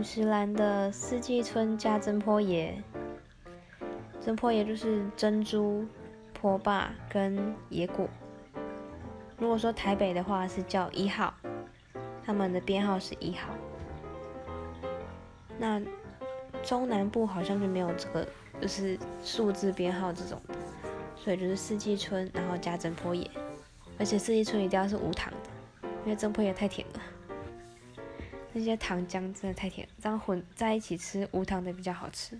五十岚的四季春加真坡野，真坡野就是珍珠、坡霸跟野果。如果说台北的话是叫一号，他们的编号是一号。那中南部好像就没有这个，就是数字编号这种，所以就是四季春，然后加真坡野，而且四季春一定要是无糖的，因为真坡野太甜了。那些糖浆真的太甜，这样混在一起吃无糖的比较好吃。